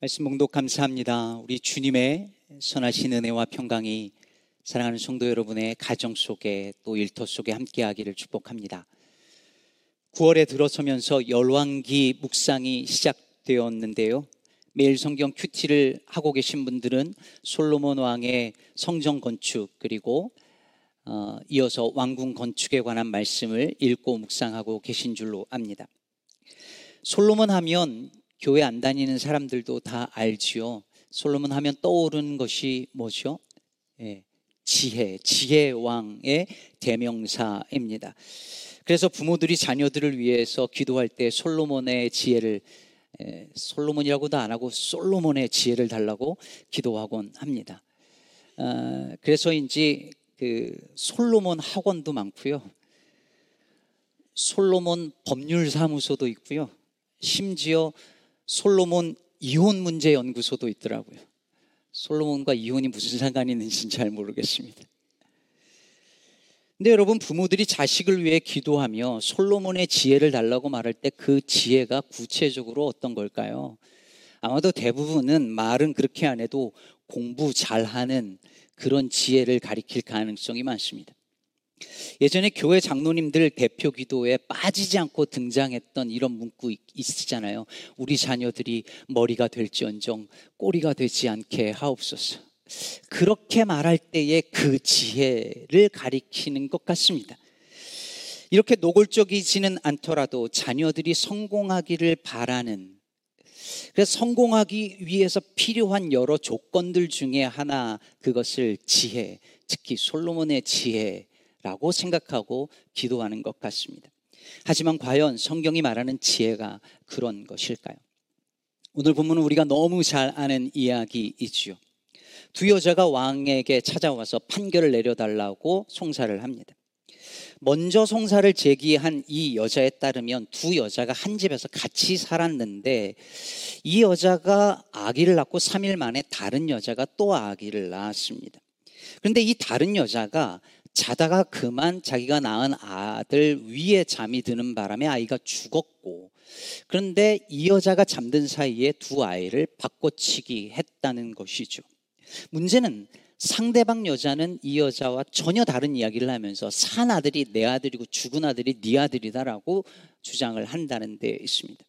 말씀 봉독 감사합니다. 우리 주님의 선하신 은혜와 평강이 사랑하는 성도 여러분의 가정 속에 또 일터 속에 함께하기를 축복합니다. 9월에 들어서면서 열왕기 묵상이 시작되었는데요. 매일 성경 큐티를 하고 계신 분들은 솔로몬 왕의 성정 건축 그리고 어, 이어서 왕궁 건축에 관한 말씀을 읽고 묵상하고 계신 줄로 압니다. 솔로몬 하면 교회 안 다니는 사람들도 다 알지요. 솔로몬 하면 떠오르는 것이 뭐죠? 예, 지혜, 지혜 왕의 대명사입니다. 그래서 부모들이 자녀들을 위해서 기도할 때 솔로몬의 지혜를 예, 솔로몬이라고도 안 하고 솔로몬의 지혜를 달라고 기도하곤 합니다. 어, 그래서인지 그 솔로몬 학원도 많고요. 솔로몬 법률사무소도 있고요. 심지어 솔로몬 이혼 문제 연구소도 있더라고요. 솔로몬과 이혼이 무슨 상관이 있는지는 잘 모르겠습니다. 근데 여러분 부모들이 자식을 위해 기도하며 솔로몬의 지혜를 달라고 말할 때 그 지혜가 구체적으로 어떤 걸까요? 아마도 대부분은 말은 그렇게 안 해도 공부 잘하는 그런 지혜를 가리킬 가능성이 많습니다. 예전에 교회 장로님들 대표 기도에 빠지지 않고 등장했던 이런 문구 있으잖아요. 우리 자녀들이 머리가 될지언정 꼬리가 되지 않게 하옵소서. 그렇게 말할 때의 그 지혜를 가리키는 것 같습니다. 이렇게 노골적이지는 않더라도 자녀들이 성공하기를 바라는 그래서 성공하기 위해서 필요한 여러 조건들 중에 하나 그것을 지혜, 특히 솔로몬의 지혜 라고 생각하고 기도하는 것 같습니다. 하지만 과연 성경이 말하는 지혜가 그런 것일까요? 오늘 본문은 우리가 너무 잘 아는 이야기이지요. 두 여자가 왕에게 찾아와서 판결을 내려달라고 송사를 합니다. 먼저 송사를 제기한 이 여자에 따르면 두 여자가 한 집에서 같이 살았는데 이 여자가 아기를 낳고 3일 만에 다른 여자가 또 아기를 낳았습니다. 그런데 이 다른 여자가 자다가 그만 자기가 낳은 아들 위에 잠이 드는 바람에 아이가 죽었고 그런데 이 여자가 잠든 사이에 두 아이를 바꿔치기 했다는 것이죠. 문제는 상대방 여자는 이 여자와 전혀 다른 이야기를 하면서 산 아들이 내 아들이고 죽은 아들이 네 아들이다라고 주장을 한다는 데 있습니다.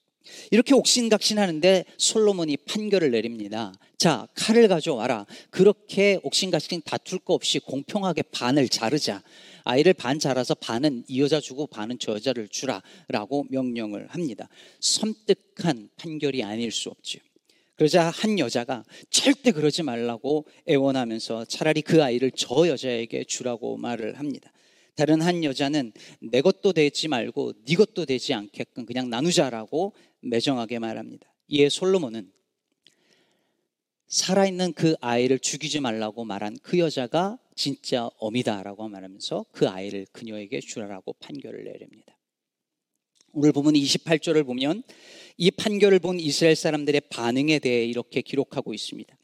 이렇게 옥신각신하는데 솔로몬이 판결을 내립니다. 자, 칼을 가져와라. 그렇게 옥신각신 다툴 거 없이 공평하게 반을 자르자. 아이를 반 자라서 반은 이 여자 주고 반은 저 여자를 주라라고 명령을 합니다. 섬뜩한 판결이 아닐 수 없죠. 그러자 한 여자가 절대 그러지 말라고 애원하면서 차라리 그 아이를 저 여자에게 주라고 말을 합니다. 다른 한 여자는 내 것도 되지 말고 네 것도 되지 않게끔 그냥 나누자라고 매정하게 말합니다. 이에 솔로몬은 살아있는 그 아이를 죽이지 말라고 말한 그 여자가 진짜 어미다라고 말하면서 그 아이를 그녀에게 주라라고 판결을 내립니다. 오늘 보면 28절을 보면 이 판결을 본 이스라엘 사람들의 반응에 대해 이렇게 기록하고 있습니다.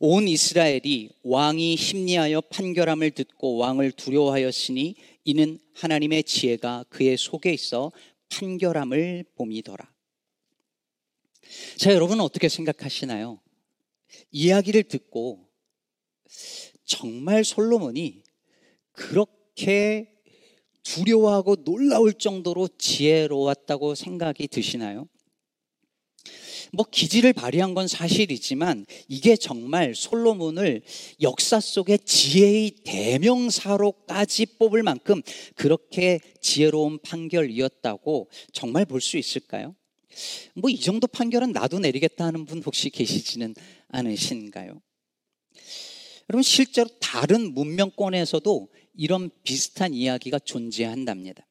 온 이스라엘이 왕이 심리하여 판결함을 듣고 왕을 두려워하였으니 이는 하나님의 지혜가 그의 속에 있어 판결함을 봄이더라. 자, 여러분은 어떻게 생각하시나요? 이야기를 듣고 정말 솔로몬이 그렇게 두려워하고 놀라울 정도로 지혜로웠다고 생각이 드시나요? 뭐 기지를 발휘한 건 사실이지만 이게 정말 솔로몬을 역사 속의 지혜의 대명사로까지 뽑을 만큼 그렇게 지혜로운 판결이었다고 정말 볼 수 있을까요? 뭐 이 정도 판결은 나도 내리겠다 하는 분 혹시 계시지는 않으신가요? 여러분 실제로 다른 문명권에서도 이런 비슷한 이야기가 존재한답니다.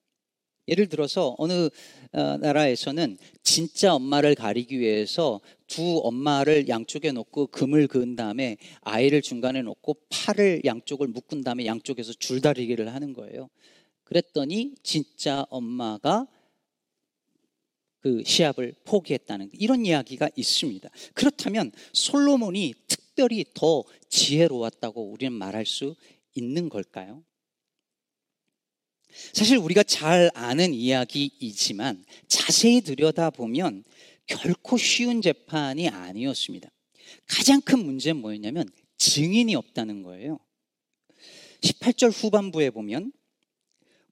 예를 들어서 어느 어, 나라에서는 진짜 엄마를 가리기 위해서 두 엄마를 양쪽에 놓고 금을 그은 다음에 아이를 중간에 놓고 팔을 양쪽을 묶은 다음에 양쪽에서 줄다리기를 하는 거예요. 그랬더니 진짜 엄마가 그 시합을 포기했다는 이런 이야기가 있습니다. 그렇다면 솔로몬이 특별히 더 지혜로웠다고 우리는 말할 수 있는 걸까요? 사실 우리가 잘 아는 이야기이지만 자세히 들여다보면 결코 쉬운 재판이 아니었습니다. 가장 큰 문제는 뭐였냐면 증인이 없다는 거예요. 18절 후반부에 보면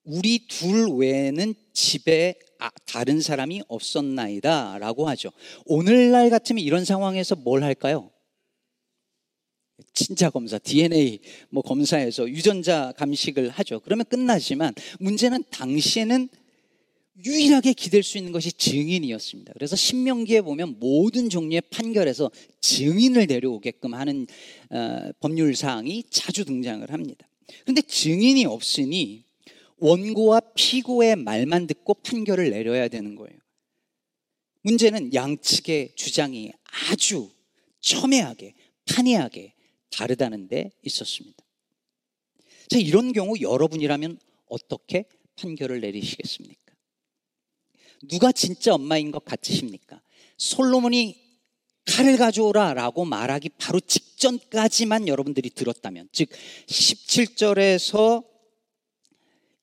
우리 둘 외에는 집에 아, 다른 사람이 없었나이다 라고 하죠. 오늘날 같으면 이런 상황에서 뭘 할까요? 친자 검사, DNA 뭐 검사에서 유전자 감식을 하죠. 그러면 끝나지만 문제는 당시에는 유일하게 기댈 수 있는 것이 증인이었습니다. 그래서 신명기에 보면 모든 종류의 판결에서 증인을 데려오게끔 하는 어, 법률 사항이 자주 등장을 합니다. 그런데 증인이 없으니 원고와 피고의 말만 듣고 판결을 내려야 되는 거예요. 문제는 양측의 주장이 아주 첨예하게 판이하게 다르다는 데 있었습니다. 자, 이런 경우 여러분이라면 어떻게 판결을 내리시겠습니까? 누가 진짜 엄마인 것 같으십니까? 솔로몬이 칼을 가져오라 라고 말하기 바로 직전까지만 여러분들이 들었다면, 즉, 17절에서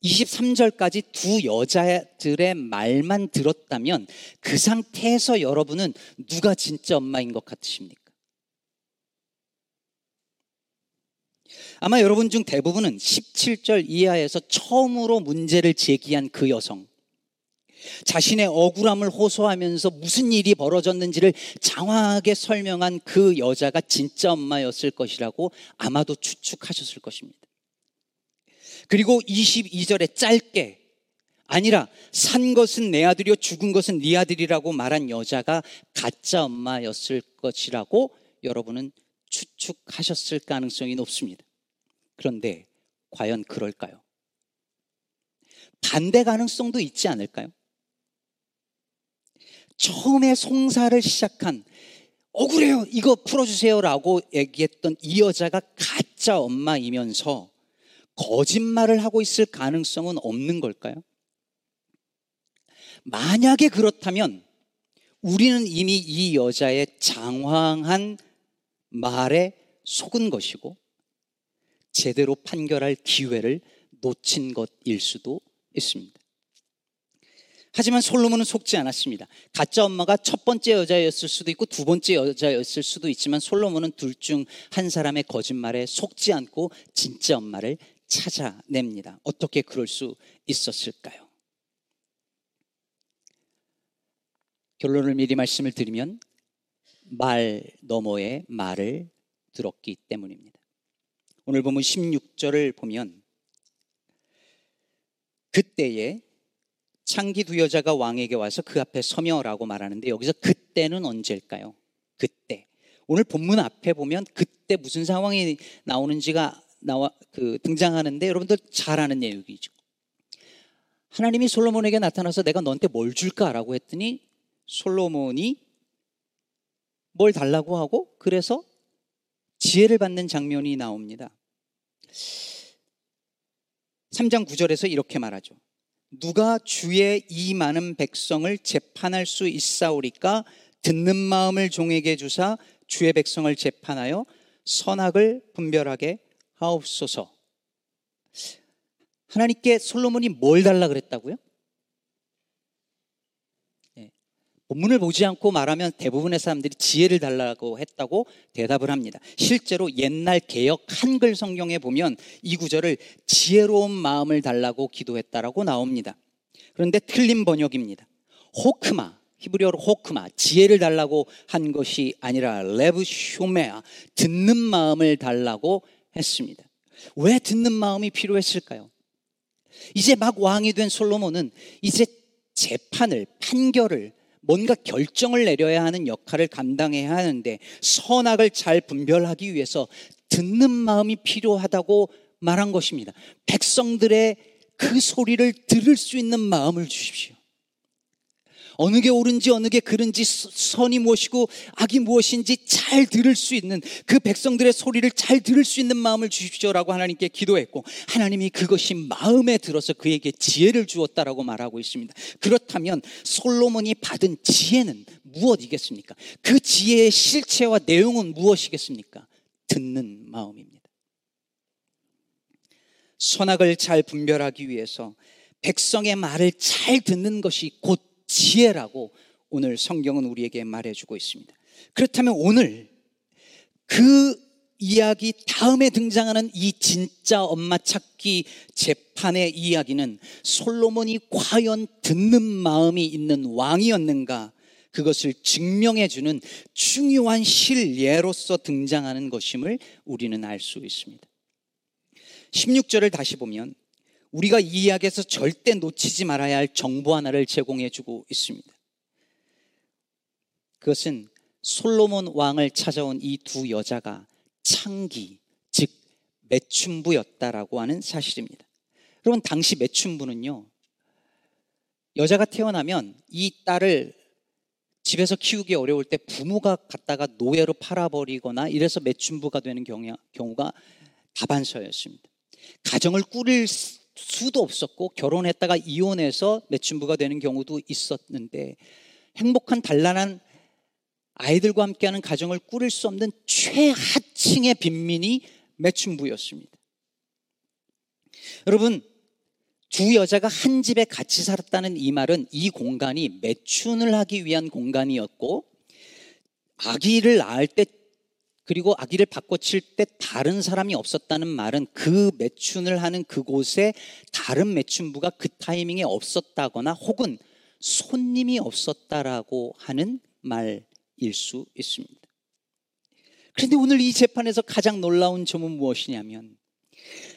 23절까지 두 여자들의 말만 들었다면 그 상태에서 여러분은 누가 진짜 엄마인 것 같으십니까? 아마 여러분 중 대부분은 17절 이하에서 처음으로 문제를 제기한 그 여성, 자신의 억울함을 호소하면서 무슨 일이 벌어졌는지를 장황하게 설명한 그 여자가 진짜 엄마였을 것이라고 아마도 추측하셨을 것입니다. 그리고 22절에 짧게 아니라 산 것은 내 아들이요 죽은 것은 네 아들이라고 말한 여자가 가짜 엄마였을 것이라고 여러분은 추측하셨을 가능성이 높습니다. 그런데 과연 그럴까요? 반대 가능성도 있지 않을까요? 처음에 송사를 시작한 억울해요. 이거 풀어주세요라고 얘기했던 이 여자가 가짜 엄마이면서 거짓말을 하고 있을 가능성은 없는 걸까요? 만약에 그렇다면 우리는 이미 이 여자의 장황한 말에 속은 것이고 제대로 판결할 기회를 놓친 것일 수도 있습니다. 하지만 솔로몬은 속지 않았습니다. 가짜 엄마가 첫 번째 여자였을 수도 있고 두 번째 여자였을 수도 있지만 솔로몬은 둘 중 한 사람의 거짓말에 속지 않고 진짜 엄마를 찾아냅니다. 어떻게 그럴 수 있었을까요? 결론을 미리 말씀을 드리면 말 너머의 말을 들었기 때문입니다. 오늘 보면 16절을 보면 그때에 창기 두 여자가 왕에게 와서 그 앞에 서며라고 말하는데 여기서 그때는 언제일까요? 그때. 오늘 본문 앞에 보면 그때 무슨 상황이 나오는지가 나와 그 등장하는데 여러분들 잘 아는 내용이죠. 하나님이 솔로몬에게 나타나서 내가 너한테 뭘 줄까라고 했더니 솔로몬이 뭘 달라고 하고 그래서 지혜를 받는 장면이 나옵니다. 3장 9절에서 이렇게 말하죠. 누가 주의 이 많은 백성을 재판할 수 있사오리까 듣는 마음을 종에게 주사 주의 백성을 재판하여 선악을 분별하게 하옵소서. 하나님께 솔로몬이 뭘 달라 그랬다고요? 본문을 보지 않고 말하면 대부분의 사람들이 지혜를 달라고 했다고 대답을 합니다. 실제로 옛날 개혁 한글 성경에 보면 이 구절을 지혜로운 마음을 달라고 기도했다라고 나옵니다. 그런데 틀린 번역입니다. 호크마, 히브리어로 호크마, 지혜를 달라고 한 것이 아니라 레브 쇼메아, 듣는 마음을 달라고 했습니다. 왜 듣는 마음이 필요했을까요? 이제 막 왕이 된 솔로몬은 이제 재판을, 판결을 뭔가 결정을 내려야 하는 역할을 감당해야 하는데 선악을 잘 분별하기 위해서 듣는 마음이 필요하다고 말한 것입니다. 백성들의 그 소리를 들을 수 있는 마음을 주십시오. 어느 게 옳은지 어느 게 그른지 선이 무엇이고 악이 무엇인지 잘 들을 수 있는 그 백성들의 소리를 잘 들을 수 있는 마음을 주십시오라고 하나님께 기도했고 하나님이 그것이 마음에 들어서 그에게 지혜를 주었다라고 말하고 있습니다. 그렇다면 솔로몬이 받은 지혜는 무엇이겠습니까? 그 지혜의 실체와 내용은 무엇이겠습니까? 듣는 마음입니다. 선악을 잘 분별하기 위해서 백성의 말을 잘 듣는 것이 곧 지혜라고 오늘 성경은 우리에게 말해주고 있습니다. 그렇다면 오늘 그 이야기 다음에 등장하는 이 진짜 엄마 찾기 재판의 이야기는 솔로몬이 과연 듣는 마음이 있는 왕이었는가 그것을 증명해 주는 중요한 실예로서 등장하는 것임을 우리는 알 수 있습니다. 16절을 다시 보면 우리가 이 이야기에서 절대 놓치지 말아야 할 정보 하나를 제공해 주고 있습니다. 그것은 솔로몬 왕을 찾아온 이 두 여자가 창기, 즉 매춘부였다라고 하는 사실입니다. 여러분 당시 매춘부는요. 여자가 태어나면 이 딸을 집에서 키우기 어려울 때 부모가 갖다가 노예로 팔아버리거나 이래서 매춘부가 되는 경우가 다반사였습니다. 가정을 꾸릴 수도 없었고 결혼했다가 이혼해서 매춘부가 되는 경우도 있었는데 행복한 단란한 아이들과 함께하는 가정을 꾸릴 수 없는 최하층의 빈민이 매춘부였습니다. 여러분, 두 여자가 한 집에 같이 살았다는 이 말은 이 공간이 매춘을 하기 위한 공간이었고, 아기를 낳을 때 그리고 아기를 바꿔칠 때 다른 사람이 없었다는 말은 그 매춘을 하는 그곳에 다른 매춘부가 그 타이밍에 없었다거나 혹은 손님이 없었다라고 하는 말 일 수 있습니다. 그런데 오늘 이 재판에서 가장 놀라운 점은 무엇이냐면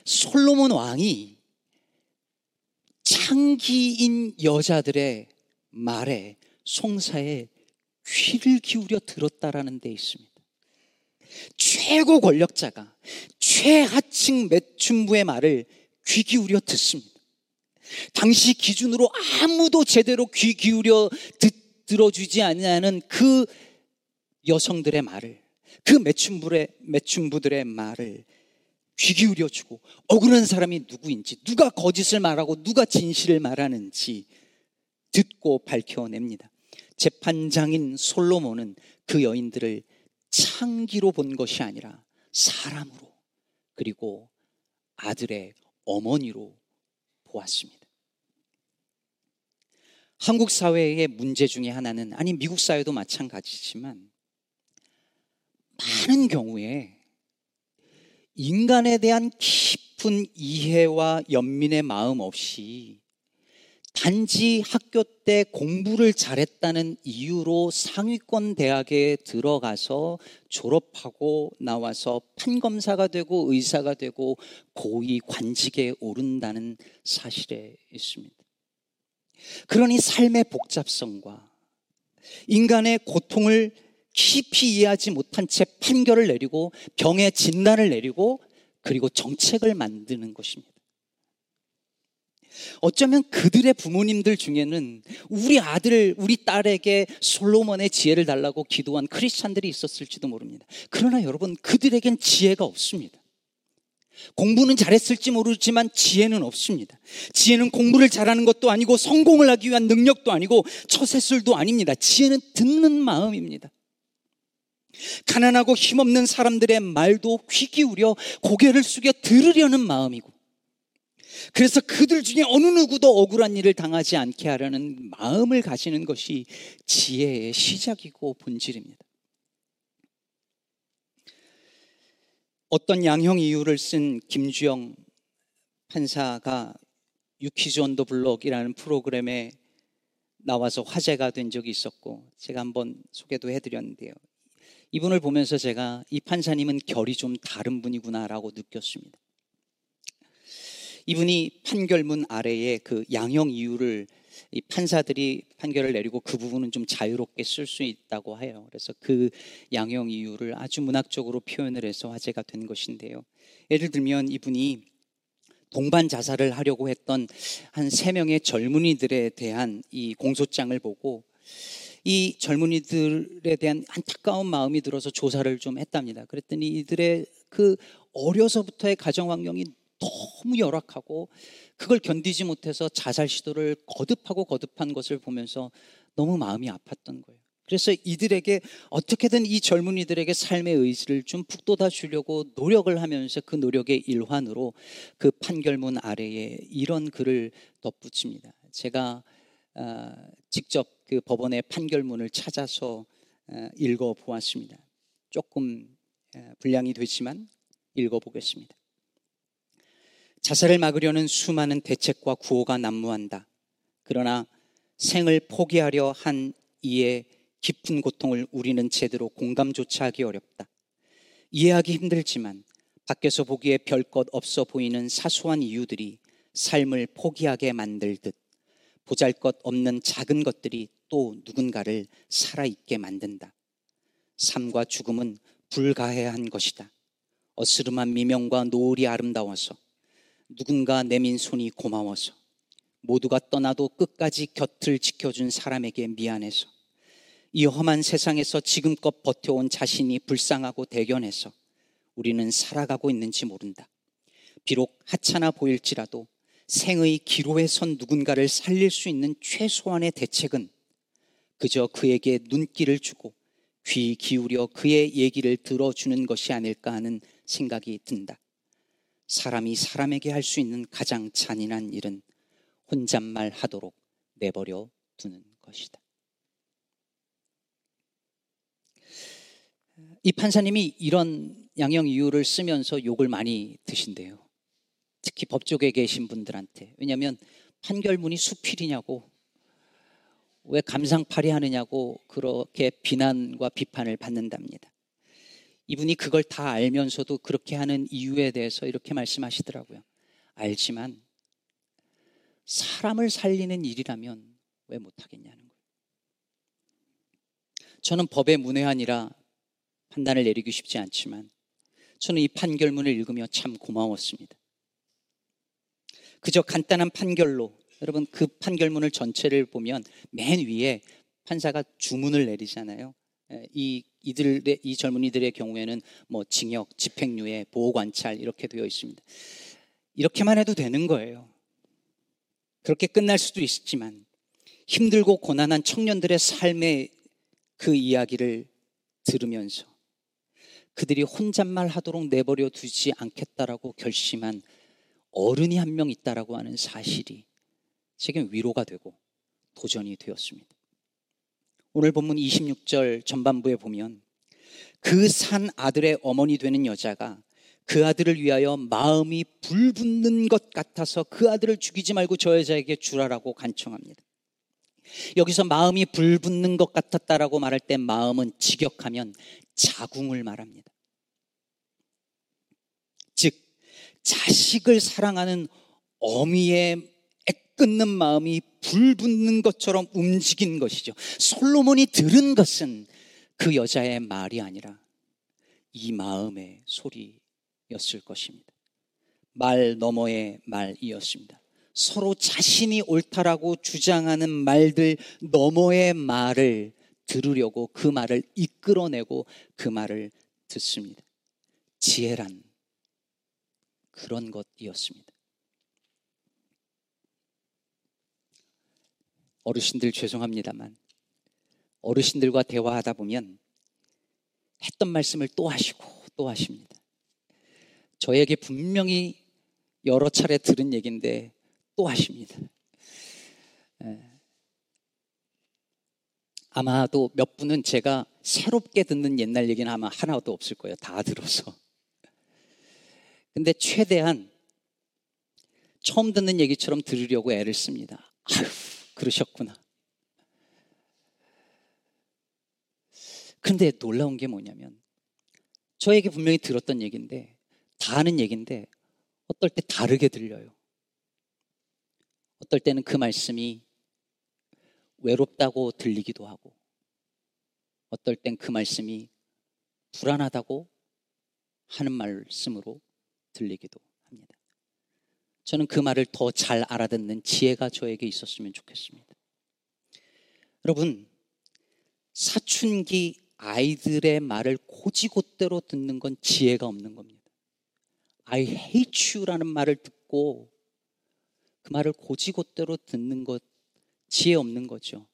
솔로몬 왕이 창기인 여자들의 말에 송사에 귀를 기울여 들었다라는 데 있습니다. 최고 권력자가 최하층 매춘부의 말을 귀 기울여 듣습니다. 당시 기준으로 아무도 제대로 귀 기울여 듣, 들어주지 않는 그 여성들의 말을 그 매춘부의 매춘부들의 말을 귀 기울여 주고 억울한 사람이 누구인지 누가 거짓을 말하고 누가 진실을 말하는지 듣고 밝혀냅니다. 재판장인 솔로몬은 그 여인들을 창기로 본 것이 아니라 사람으로 그리고 아들의 어머니로 보았습니다. 한국 사회의 문제 중에 하나는 아니 미국 사회도 마찬가지지만 많은 경우에 인간에 대한 깊은 이해와 연민의 마음 없이 단지 학교 때 공부를 잘했다는 이유로 상위권 대학에 들어가서 졸업하고 나와서 판검사가 되고 의사가 되고 고위 관직에 오른다는 사실에 있습니다. 그러니 삶의 복잡성과 인간의 고통을 깊이 이해하지 못한 채 판결을 내리고 병의 진단을 내리고 그리고 정책을 만드는 것입니다. 어쩌면 그들의 부모님들 중에는 우리 아들, 우리 딸에게 솔로몬의 지혜를 달라고 기도한 크리스찬들이 있었을지도 모릅니다. 그러나 여러분, 그들에겐 지혜가 없습니다. 공부는 잘했을지 모르지만 지혜는 없습니다. 지혜는 공부를 잘하는 것도 아니고 성공을 하기 위한 능력도 아니고 처세술도 아닙니다. 지혜는 듣는 마음입니다. 가난하고 힘없는 사람들의 말도 귀 기울여 고개를 숙여 들으려는 마음이고 그래서 그들 중에 어느 누구도 억울한 일을 당하지 않게 하려는 마음을 가지는 것이 지혜의 시작이고 본질입니다. 어떤 양형 이유를 쓴 김주영 판사가 유키즈 온더 블록이라는 프로그램에 나와서 화제가 된 적이 있었고 제가 한번 소개도 해드렸는데요. 이분을 보면서 제가 이 판사님은 결이 좀 다른 분이구나라고 느꼈습니다. 이분이 판결문 아래에 그 양형 이유를 이 판사들이 판결을 내리고 그 부분은 좀 자유롭게 쓸 수 있다고 해요. 그래서 그 양형 이유를 아주 문학적으로 표현을 해서 화제가 된 것인데요. 예를 들면 이분이 동반 자살을 하려고 했던 한 세 명의 젊은이들에 대한 이 공소장을 보고 이 젊은이들에 대한 안타까운 마음이 들어서 조사를 좀 했답니다. 그랬더니 이들의 그 어려서부터의 가정 환경이 너무 열악하고 그걸 견디지 못해서 자살 시도를 거듭하고 거듭한 것을 보면서 너무 마음이 아팠던 거예요. 그래서 이들에게 어떻게든 이 젊은이들에게 삶의 의지를 좀 북돋아 주려고 노력을 하면서 그 노력의 일환으로 그 판결문 아래에 이런 글을 덧붙입니다. 제가 어, 직접 그 법원의 판결문을 찾아서 어, 읽어 보았습니다. 조금 어, 분량이 되지만 읽어 보겠습니다. 자살을 막으려는 수많은 대책과 구호가 난무한다. 그러나 생을 포기하려 한 이의 깊은 고통을 우리는 제대로 공감조차 하기 어렵다. 이해하기 힘들지만 밖에서 보기에 별것 없어 보이는 사소한 이유들이 삶을 포기하게 만들 듯 보잘 것 없는 작은 것들이 또 누군가를 살아있게 만든다. 삶과 죽음은 불가해한 것이다. 어스름한 미명과 노을이 아름다워서 누군가 내민 손이 고마워서 모두가 떠나도 끝까지 곁을 지켜준 사람에게 미안해서 이 험한 세상에서 지금껏 버텨온 자신이 불쌍하고 대견해서 우리는 살아가고 있는지 모른다. 비록 하찮아 보일지라도 생의 기로에 선 누군가를 살릴 수 있는 최소한의 대책은 그저 그에게 눈길을 주고 귀 기울여 그의 얘기를 들어주는 것이 아닐까 하는 생각이 든다. 사람이 사람에게 할 수 있는 가장 잔인한 일은 혼잣말 하도록 내버려 두는 것이다. 이 판사님이 이런 양형 이유를 쓰면서 욕을 많이 드신대요. 특히 법조계에 계신 분들한테. 왜냐하면 판결문이 수필이냐고, 왜 감상팔이 하느냐고 그렇게 비난과 비판을 받는답니다. 이분이 그걸 다 알면서도 그렇게 하는 이유에 대해서 이렇게 말씀하시더라고요. 알지만 사람을 살리는 일이라면 왜 못하겠냐는 거예요. 저는 법의 문외한이라 판단을 내리기 쉽지 않지만 저는 이 판결문을 읽으며 참 고마웠습니다. 그저 간단한 판결로 여러분 그 판결문을 전체를 보면 맨 위에 판사가 주문을 내리잖아요. 이 이들의 이 젊은이들의 경우에는 뭐 징역, 집행유예, 보호 관찰 이렇게 되어 있습니다. 이렇게만 해도 되는 거예요. 그렇게 끝날 수도 있지만 힘들고 고난한 청년들의 삶의 그 이야기를 들으면서 그들이 혼잣말 하도록 내버려 두지 않겠다라고 결심한 어른이 한 명 있다라고 하는 사실이 제게 위로가 되고 도전이 되었습니다. 오늘 본문 26절 전반부에 보면 그 산 아들의 어머니 되는 여자가 그 아들을 위하여 마음이 불붙는 것 같아서 그 아들을 죽이지 말고 저 여자에게 주라라고 간청합니다. 여기서 마음이 불붙는 것 같았다라고 말할 때 마음은 직역하면 자궁을 말합니다. 즉, 자식을 사랑하는 어미의 애끓는 마음이 불붙는 것처럼 움직인 것이죠. 솔로몬이 들은 것은 그 여자의 말이 아니라 이 마음의 소리였을 것입니다. 말 너머의 말이었습니다. 서로 자신이 옳다라고 주장하는 말들 너머의 말을 들으려고 그 말을 이끌어내고 그 말을 듣습니다. 지혜란 그런 것이었습니다. 어르신들 죄송합니다만 어르신들과 대화하다 보면 했던 말씀을 또 하시고 또 하십니다. 저에게 분명히 여러 차례 들은 얘기인데 또 하십니다. 아마도 몇 분은 제가 새롭게 듣는 옛날 얘기는 아마 하나도 없을 거예요. 다 들어서. 근데 최대한 처음 듣는 얘기처럼 들으려고 애를 씁니다. 아휴, 그러셨구나. 근데 놀라운 게 뭐냐면 저에게 분명히 들었던 얘기인데 다 아는 얘기인데 어떨 때 다르게 들려요. 어떨 때는 그 말씀이 외롭다고 들리기도 하고 어떨 땐 그 말씀이 불안하다고 하는 말씀으로 들리기도 합니다. 저는 그 말을 더 잘 알아듣는 지혜가 저에게 있었으면 좋겠습니다. 여러분, 사춘기 아이들의 말을 고지곳대로 듣는 건 지혜가 없는 겁니다. I hate you라는 말을 듣고 그 말을 고지곳대로 듣는 것 지혜 없는 거죠.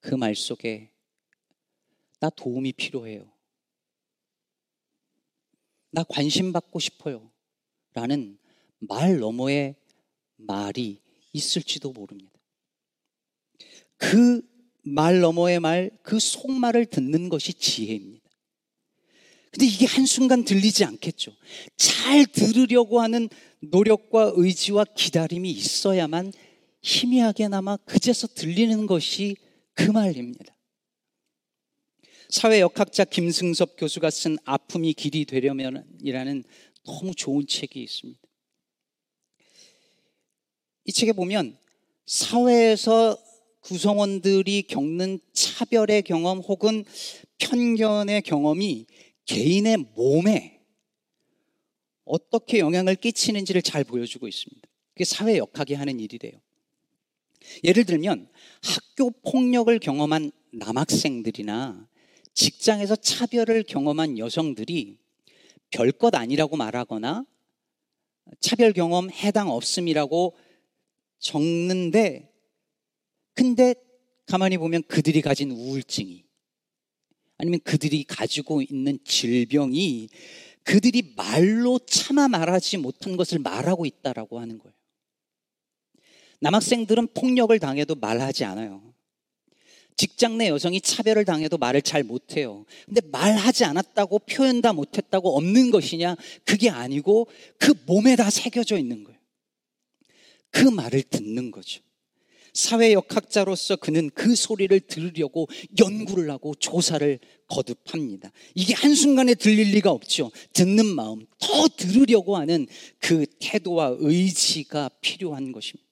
그 말 속에 나 도움이 필요해요. 나 관심 받고 싶어요. 라는 말 너머의 말이 있을지도 모릅니다. 그 말 너머의 말, 그 속말을 듣는 것이 지혜입니다. 근데 이게 한순간 들리지 않겠죠. 잘 들으려고 하는 노력과 의지와 기다림이 있어야만 희미하게나마 그제서 들리는 것이 그 말입니다. 사회역학자 김승섭 교수가 쓴 아픔이 길이 되려면이라는 너무 좋은 책이 있습니다. 이 책에 보면 사회에서 구성원들이 겪는 차별의 경험 혹은 편견의 경험이 개인의 몸에 어떻게 영향을 끼치는지를 잘 보여주고 있습니다. 그게 사회 역학이 하는 일이래요. 예를 들면 학교 폭력을 경험한 남학생들이나 직장에서 차별을 경험한 여성들이 별것 아니라고 말하거나 차별 경험 해당 없음이라고 적는데 근데 가만히 보면 그들이 가진 우울증이 아니면 그들이 가지고 있는 질병이 그들이 말로 참아 말하지 못한 것을 말하고 있다라고 하는 거예요. 남학생들은 폭력을 당해도 말하지 않아요. 직장 내 여성이 차별을 당해도 말을 잘 못해요. 근데 말하지 않았다고 표현 다 못했다고 없는 것이냐? 그게 아니고 그 몸에 다 새겨져 있는 거예요. 그 말을 듣는 거죠. 사회 역학자로서 그는 그 소리를 들으려고 연구를 하고 조사를 거듭합니다. 이게 한순간에 들릴 리가 없죠. 듣는 마음, 더 들으려고 하는 그 태도와 의지가 필요한 것입니다.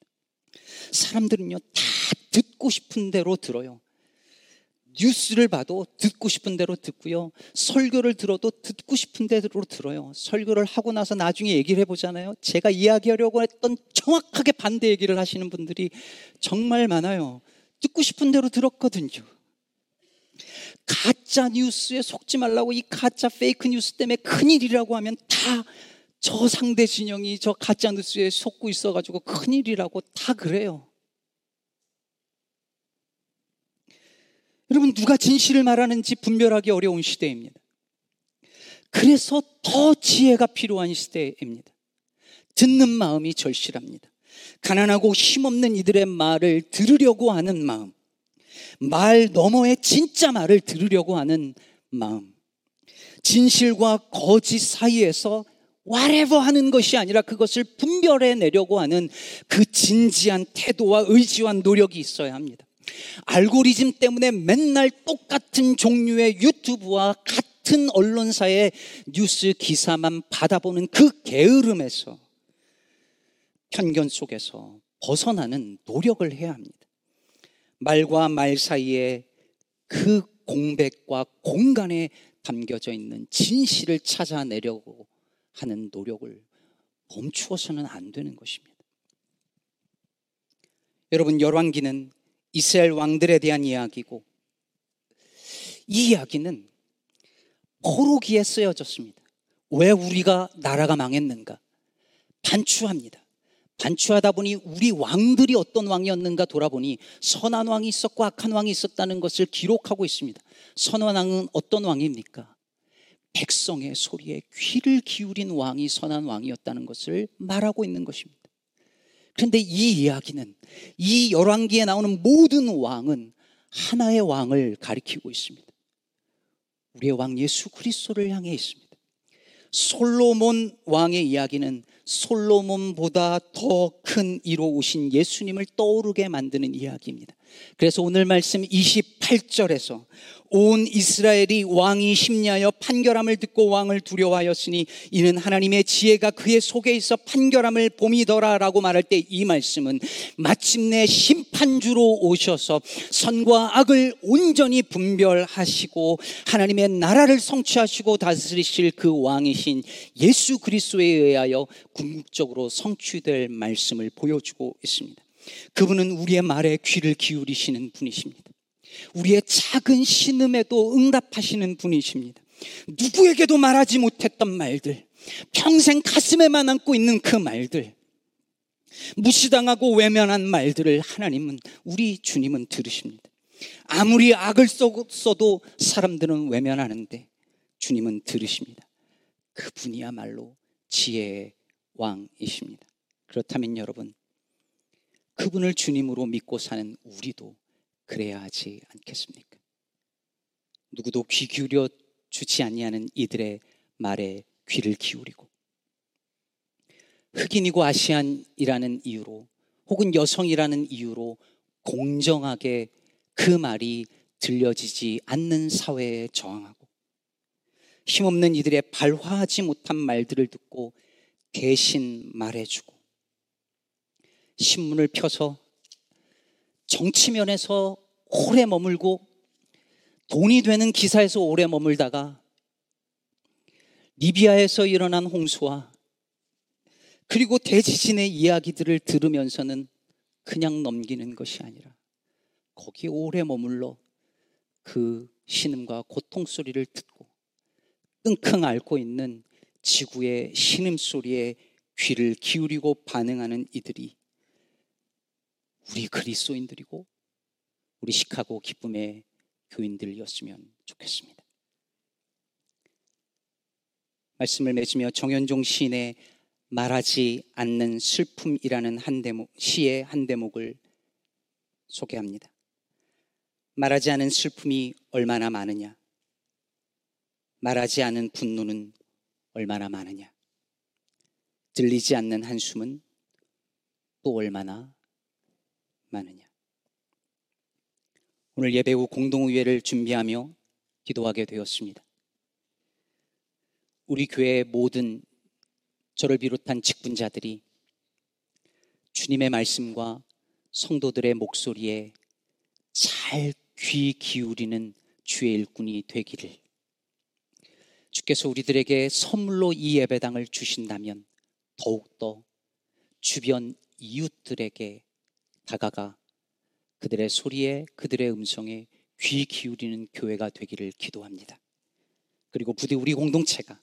사람들은요, 다 듣고 싶은 대로 들어요. 뉴스를 봐도 듣고 싶은 대로 듣고요. 설교를 들어도 듣고 싶은 대로 들어요. 설교를 하고 나서 나중에 얘기를 해보잖아요. 제가 이야기하려고 했던 정확하게 반대 얘기를 하시는 분들이 정말 많아요. 듣고 싶은 대로 들었거든요. 가짜 뉴스에 속지 말라고 이 가짜 페이크 뉴스 때문에 큰일이라고 하면 다 저 상대 진영이 저 가짜 뉴스에 속고 있어가지고 큰일이라고 다 그래요. 여러분, 누가 진실을 말하는지 분별하기 어려운 시대입니다. 그래서 더 지혜가 필요한 시대입니다. 듣는 마음이 절실합니다. 가난하고 힘없는 이들의 말을 들으려고 하는 마음. 말 너머의 진짜 말을 들으려고 하는 마음. 진실과 거짓 사이에서 whatever 하는 것이 아니라 그것을 분별해 내려고 하는 그 진지한 태도와 의지와 노력이 있어야 합니다. 알고리즘 때문에 맨날 똑같은 종류의 유튜브와 같은 언론사의 뉴스 기사만 받아보는 그 게으름에서 편견 속에서 벗어나는 노력을 해야 합니다. 말과 말 사이에 그 공백과 공간에 담겨져 있는 진실을 찾아내려고 하는 노력을 멈추어서는 안 되는 것입니다. 여러분, 열왕기는 이스라엘 왕들에 대한 이야기고 이 이야기는 포로기에 쓰여졌습니다. 왜 우리가 나라가 망했는가? 반추합니다. 반추하다 보니 우리 왕들이 어떤 왕이었는가 돌아보니 선한 왕이 있었고 악한 왕이 있었다는 것을 기록하고 있습니다. 선한 왕은 어떤 왕입니까? 백성의 소리에 귀를 기울인 왕이 선한 왕이었다는 것을 말하고 있는 것입니다. 그런데 이 이야기는 이 열왕기에 나오는 모든 왕은 하나의 왕을 가리키고 있습니다. 우리의 왕 예수 그리스도를 향해 있습니다. 솔로몬 왕의 이야기는 솔로몬보다 더 큰 이로 오신 예수님을 떠오르게 만드는 이야기입니다. 그래서 오늘 말씀 28절에서 온 이스라엘이 왕이 심리하여 판결함을 듣고 왕을 두려워하였으니 이는 하나님의 지혜가 그의 속에 있어 판결함을 봄이더라라고 말할 때 이 말씀은 마침내 심판주로 오셔서 선과 악을 온전히 분별하시고 하나님의 나라를 성취하시고 다스리실 그 왕이신 예수 그리스도에 의하여 궁극적으로 성취될 말씀을 보여주고 있습니다. 그분은 우리의 말에 귀를 기울이시는 분이십니다. 우리의 작은 신음에도 응답하시는 분이십니다. 누구에게도 말하지 못했던 말들, 평생 가슴에만 안고 있는 그 말들, 무시당하고 외면한 말들을 하나님은, 우리 주님은 들으십니다. 아무리 악을 써도 사람들은 외면하는데 주님은 들으십니다. 그분이야말로 지혜의 왕이십니다. 그렇다면 여러분, 그분을 주님으로 믿고 사는 우리도 그래야 하지 않겠습니까? 누구도 귀 기울여 주지 아니하는 이들의 말에 귀를 기울이고 흑인이고 아시안이라는 이유로 혹은 여성이라는 이유로 공정하게 그 말이 들려지지 않는 사회에 저항하고 힘없는 이들의 발화하지 못한 말들을 듣고 대신 말해주고 신문을 펴서 정치면에서 오래 머물고 돈이 되는 기사에서 오래 머물다가 리비아에서 일어난 홍수와 그리고 대지진의 이야기들을 들으면서는 그냥 넘기는 것이 아니라 거기에 오래 머물러 그 신음과 고통 소리를 듣고 끙끙 앓고 있는 지구의 신음 소리에 귀를 기울이고 반응하는 이들이 우리 그리스도인들이고 우리 시카고 기쁨의 교인들이었으면 좋겠습니다. 말씀을 맺으며 정현종 시인의 말하지 않는 슬픔이라는 한 대목, 시의 한 대목을 소개합니다. 말하지 않은 슬픔이 얼마나 많으냐? 말하지 않은 분노는 얼마나 많으냐? 들리지 않는 한숨은 또 얼마나 많으냐? 오늘 예배 후 공동의회를 준비하며 기도하게 되었습니다. 우리 교회의 모든 저를 비롯한 직분자들이 주님의 말씀과 성도들의 목소리에 잘 귀 기울이는 주의 일꾼이 되기를 주께서 우리들에게 선물로 이 예배당을 주신다면 더욱더 주변 이웃들에게 다가가 그들의 소리에 그들의 음성에 귀 기울이는 교회가 되기를 기도합니다. 그리고 부디 우리 공동체가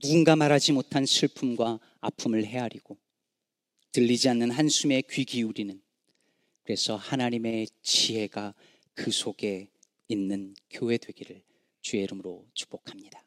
누군가 말하지 못한 슬픔과 아픔을 헤아리고 들리지 않는 한숨에 귀 기울이는 그래서 하나님의 지혜가 그 속에 있는 교회 되기를 주의 이름으로 축복합니다.